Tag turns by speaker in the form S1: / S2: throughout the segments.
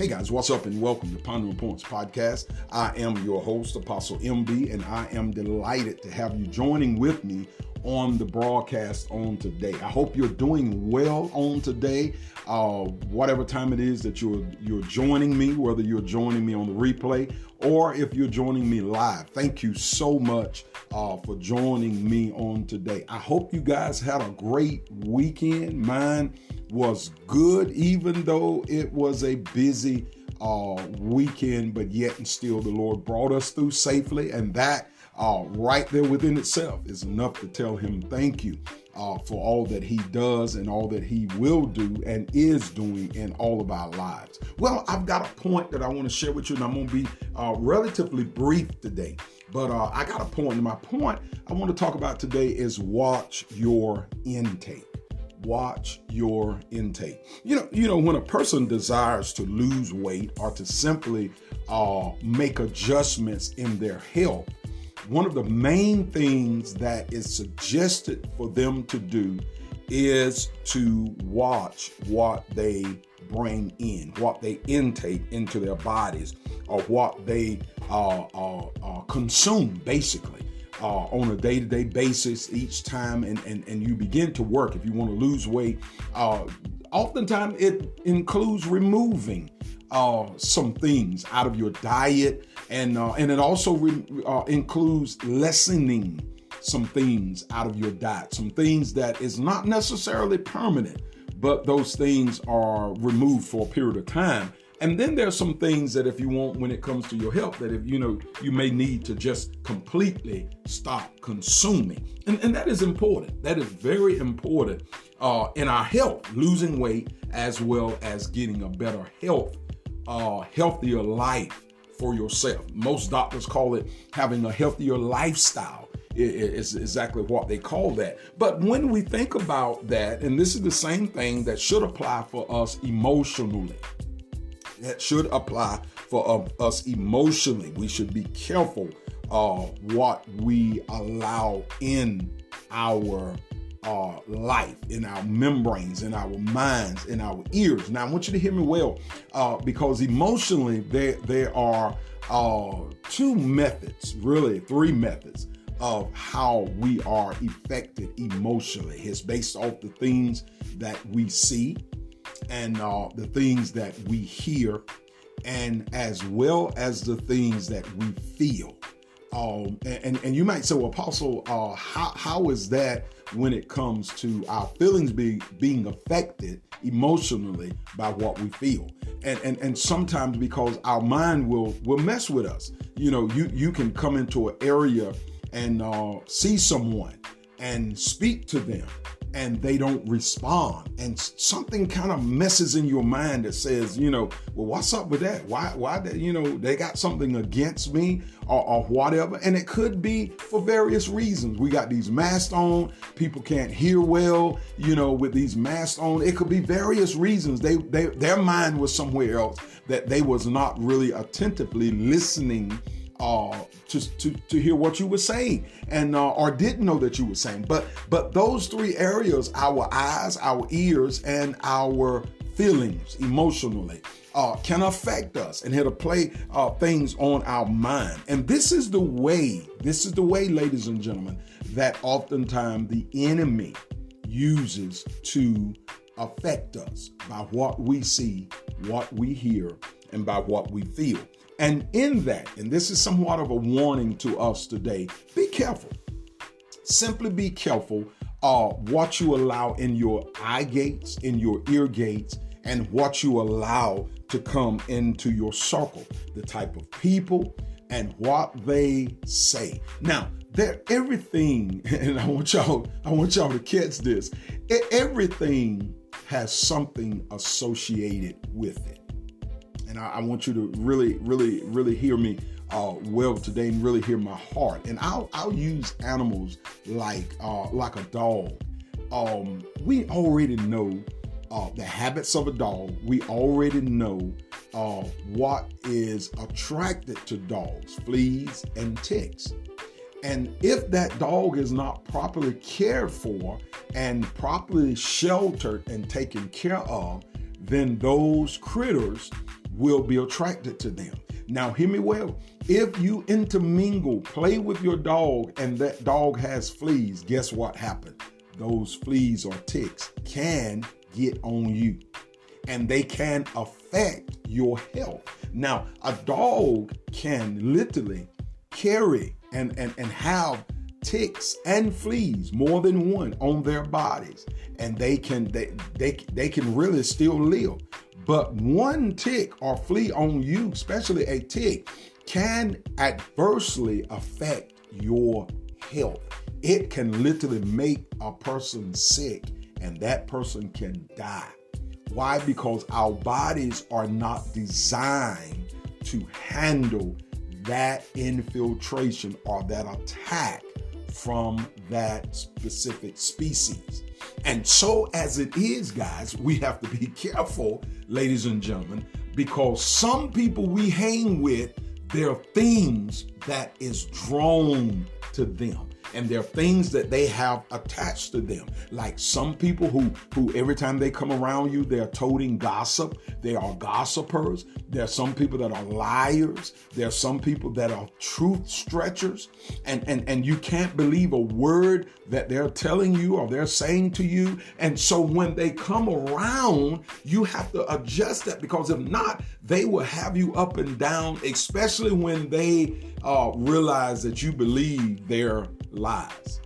S1: Hey guys, what's up and welcome to Pondering Points Podcast. I am your host, Apostle MB, and I am delighted to have you joining with me on the broadcast on today. I hope you're doing well on today. Uh, whatever time it is that you're you're joining me, whether you're joining me on the replay or if you're joining me live, thank you so much uh, for joining me on today. I hope you guys had a great weekend. Mine was good, even though it was a busy uh, weekend, but yet and still the Lord brought us through safely, and that uh, right there within itself is enough to tell Him thank you. Uh, for all that he does and all that he will do and is doing in all of our lives. Well, I've got a point that I want to share with you, and I'm going to be uh, relatively brief today. But uh, I got a point, and my point I want to talk about today is watch your intake watch your intake. You know, you know when a person desires to lose weight or to simply uh, make adjustments in their health, one of the main things that is suggested for them to do is to watch what they bring in, what they intake into their bodies, or what they uh, uh, uh consume, basically uh, on a day-to-day basis each time and, and, and you begin to work. If you want to lose weight uh, oftentimes it includes removing uh, some things out of your diet and uh, and it also re- uh, includes lessening some things out of your diet some things that is not necessarily permanent but those things are removed for a period of time and then there's some things that if you want when it comes to your health that if you know you may need to just completely stop consuming. And, and that is important. That is very important uh, in our health, losing weight as well as getting a better health, uh, healthier life for yourself. Most doctors call it having a healthier lifestyle is exactly what they call that. But when we think about that, and this is the same thing that should apply for us emotionally that should apply for uh, us emotionally. We should be careful uh, what we allow in our uh, life, in our membranes, in our minds, in our ears. Now, I want you to hear me well, uh, because emotionally there there are uh, two methods, really three methods of how we are affected emotionally. It's based off the things that we see, and uh, the things that we hear, and as well as the things that we feel. Um, and, and you might say, well, Apostle, uh, how, how is that when it comes to our feelings being being affected emotionally by what we feel? And, and and sometimes because our mind will will mess with us. You know, you you can come into an area and uh, see someone and speak to them and they don't respond. And something kind of messes in your mind that says you know well what's up with that? Why why you know they got something against me or, or whatever? And it could be for various reasons. We got these masks on. People can't hear well you know with these masks on. It could be various reasons. They, they their mind was somewhere else that they was not really attentively listening uh, to, to, to hear what you were saying and uh, or didn't know that you were saying. But but those three areas, our eyes, our ears, and our feelings emotionally, uh, can affect us and it'll play uh, things on our mind. And this is the way, this is the way, ladies and gentlemen, that oftentimes the enemy uses to affect us by what we see, what we hear, and by what we feel. And in that, and this is somewhat of a warning to us today, be careful. Simply be careful uh, what you allow in your eye gates, in your ear gates, and what you allow to come into your circle, the type of people and what they say. Now, there everything, and I want y'all, I want y'all to catch this. Everything has something associated with it and I, I, want you to really, really, really hear me uh, well today and really hear my heart. And I'll I'll use animals like uh, like a dog. Um, we already know uh, the habits of a dog. We already know uh, what is attracted to dogs, fleas and ticks. And if that dog is not properly cared for and properly sheltered and taken care of, then those critters will be attracted to them. Now, hear me well. If you intermingle, play with your dog, and that dog has fleas, guess what happened? Those fleas or ticks can get on you and they can affect your health. Now, a dog can literally carry and, and, and have ticks and fleas more than one on their bodies and they can they, they they can really still live but one tick or flea on you especially a tick can adversely affect your health. It can literally make a person sick and that person can die. Why? Because our bodies are not designed to handle that infiltration or that attack from that specific species. And so, as it is, guys, we have to be careful, ladies and gentlemen, because some people we hang with, there are things that is drawn to them and there are things that they have attached to them. Like some people who who every time they come around you, they're toting gossip. They are gossipers. There are some people that are liars. There are some people that are truth stretchers. And and and you can't believe a word that they're telling you or they're saying to you. And so when they come around, you have to adjust that because if not, they will have you up and down, especially when they uh, realize that you believe their lies.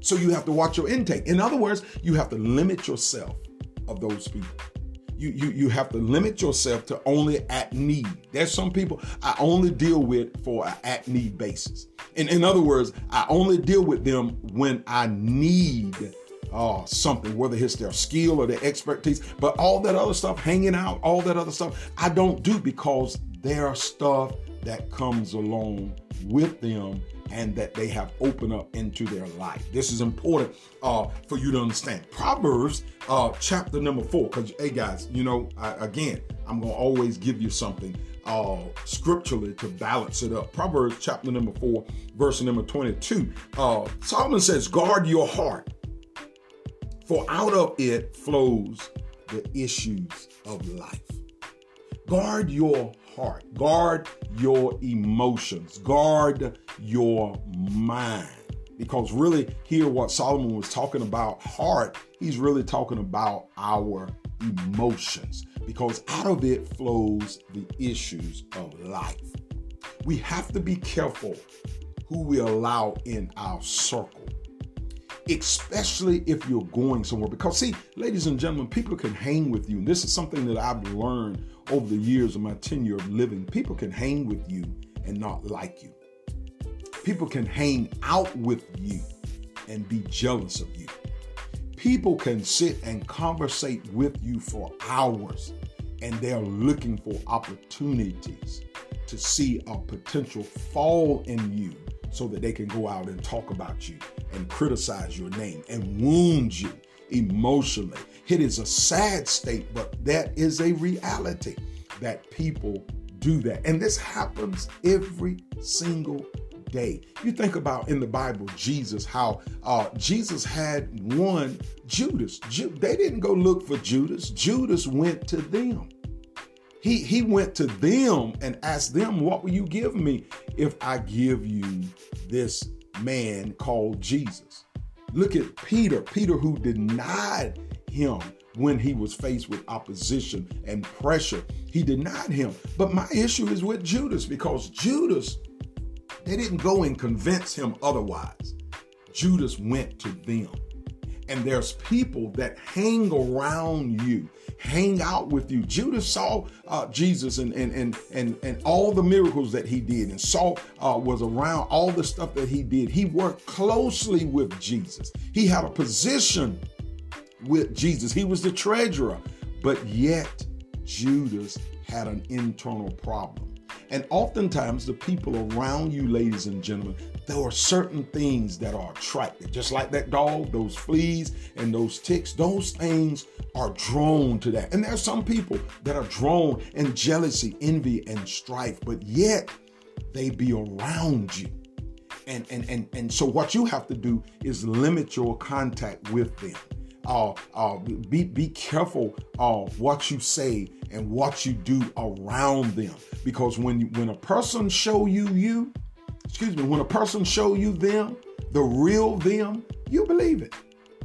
S1: So you have to watch your intake. In other words, you have to limit yourself of those people. You, you, you have to limit yourself to only at need. There's some people I only deal with for an at need basis. In, in other words, I only deal with them when I need uh, something, whether it's their skill or their expertise. But all that other stuff, hanging out, all that other stuff, I don't do because there's stuff that comes along with them and that they have opened up into their life. This is important uh, for you to understand. Proverbs uh, chapter number four, because, hey guys, you know, I, again, I'm to always give you something uh, scripturally to balance it up. Proverbs chapter number four, verse number 22. Uh, Solomon says, Guard your heart, for out of it flows the issues of life. Guard your heart. Guard your emotions. Guard your mind. Because really, here, what Solomon was talking about, heart, he's really talking about our emotions. Because out of it flows the issues of life. We have to be careful who we allow in our circle especially if you're going somewhere. Because, see, ladies and gentlemen, people can hang with you. And this is something that I've learned over the years of my tenure of living. People can hang with you and not like you. People can hang out with you and be jealous of you. People can sit and conversate with you for hours and they're looking for opportunities to see a potential fall in you so that they can go out and talk about you and criticize your name and wound you emotionally. It is a sad state, but that is a reality that people do that. And this happens every single day. You think about in the Bible, Jesus, how uh, Jesus had one Judas. Ju- they didn't go look for Judas, Judas went to them. He, he went to them and asked them, What will you give me if I give you this man called Jesus? Look at Peter, Peter who denied him when he was faced with opposition and pressure. He denied him. But my issue is with Judas because Judas, they didn't go and convince him otherwise. Judas went to them. And there's people that hang around you, hang out with you. Judas saw uh, Jesus and, and and and and all the miracles that he did, and saw uh, was around all the stuff that he did. He worked closely with Jesus. He had a position with Jesus. He was the treasurer, but yet Judas had an internal problem. And oftentimes, the people around you, ladies and gentlemen, there are certain things that are attracted. Just like that dog, those fleas and those ticks, those things are drawn to that. And there are some people that are drawn in jealousy, envy, and strife, but yet they be around you. And, and, and, and so what you have to do is limit your contact with them uh, uh, be be careful of what you say and what you do around them. Because when when a person show you you, excuse me, when a person show you them, the real them, you believe it.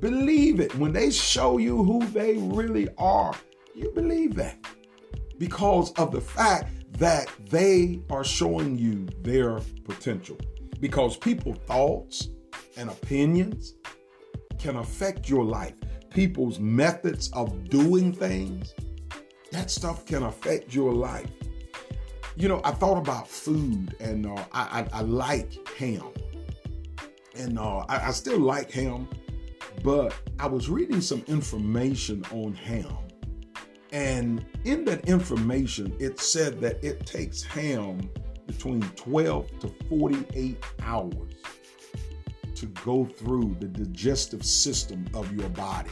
S1: Believe it. When they show you who they really are, you believe that. Because of the fact that they are showing you their potential. Because people thoughts and opinions can affect your life. People's methods of doing things, that stuff can affect your life. You know, I thought about food and uh, I, I, I, like ham. And uh, I, I still like ham, but I was reading some information on ham. And in that information, it said that it takes ham between 12 to 48 hours to go through the digestive system of your body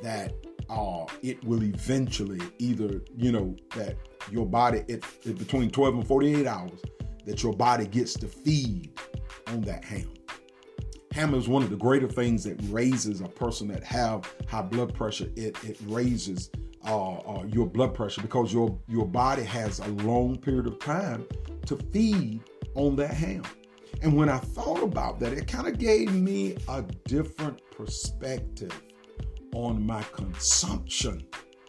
S1: that uh, it will eventually either, you know, that your body, it, it between 12 and 48 hours, that your body gets to feed on that ham. Ham is one of the greater things that raises a person that have high blood pressure. It, it raises uh, uh, your blood pressure because your, your body has a long period of time to feed on that ham. And when I thought about that, it kind of gave me a different perspective on my consumption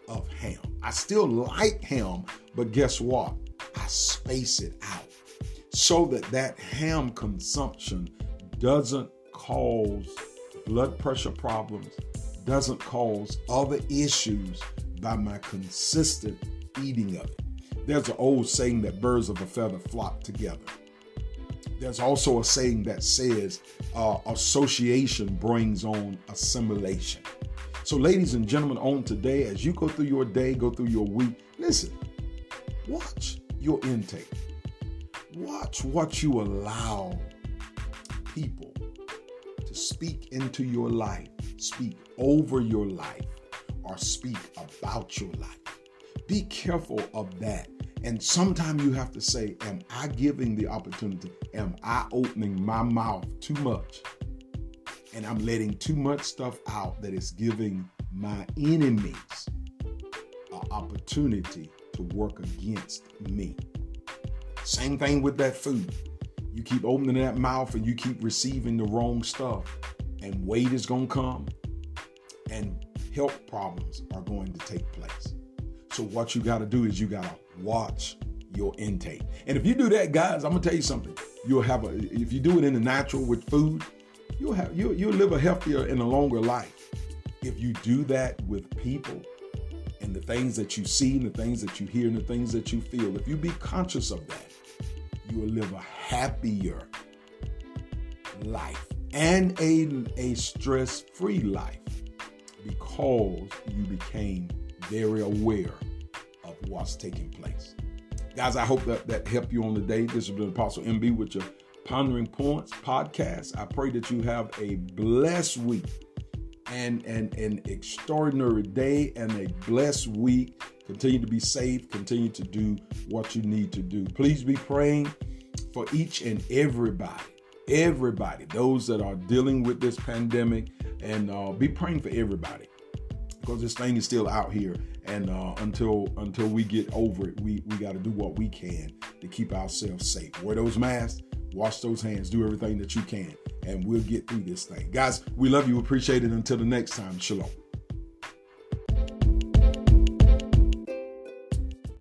S1: of ham. I still like ham, but guess what? I space it out so that that ham consumption doesn't cause blood pressure problems, doesn't cause other issues by my consistent eating of it. There's an old saying that birds of a feather flock together. There's also a saying that says uh, association brings on assimilation. So, ladies and gentlemen, on today, as you go through your day, go through your week, listen, watch your intake. Watch what you allow people to speak into your life, speak over your life, or speak about your life. Be careful of that and sometimes you have to say, Am I giving the opportunity? Am I opening my mouth too much? And I'm letting too much stuff out that is giving my enemies an opportunity to work against me. Same thing with that food. You keep opening that mouth and you keep receiving the wrong stuff, and weight is going to come, and health problems are going to take place. So, what you got to do is you got to watch your intake. And if you do that, guys, I'm gonna tell you something. You'll have a if you do it in the natural with food, you'll have you you'll live a healthier and a longer life. If you do that with people and the things that you see and the things that you hear and the things that you feel, if you be conscious of that, you will live a happier life and a, a stress-free life because you became very aware what's taking place. Guys, I hope that that helped you on the day. This has been Apostle MB with your Pondering Points podcast. I pray that you have a blessed week and, and an extraordinary day and a blessed week. Continue to be safe. Continue to do what you need to do. Please be praying for each and everybody, everybody, those that are dealing with this pandemic, and uh, be praying for everybody because this thing is still out here and uh, until until we get over it, we we got to do what we can to keep ourselves safe. Wear those masks, wash those hands, do everything that you can, and we'll get through this thing. Guys, we love you, appreciate it. Until the next time, shalom.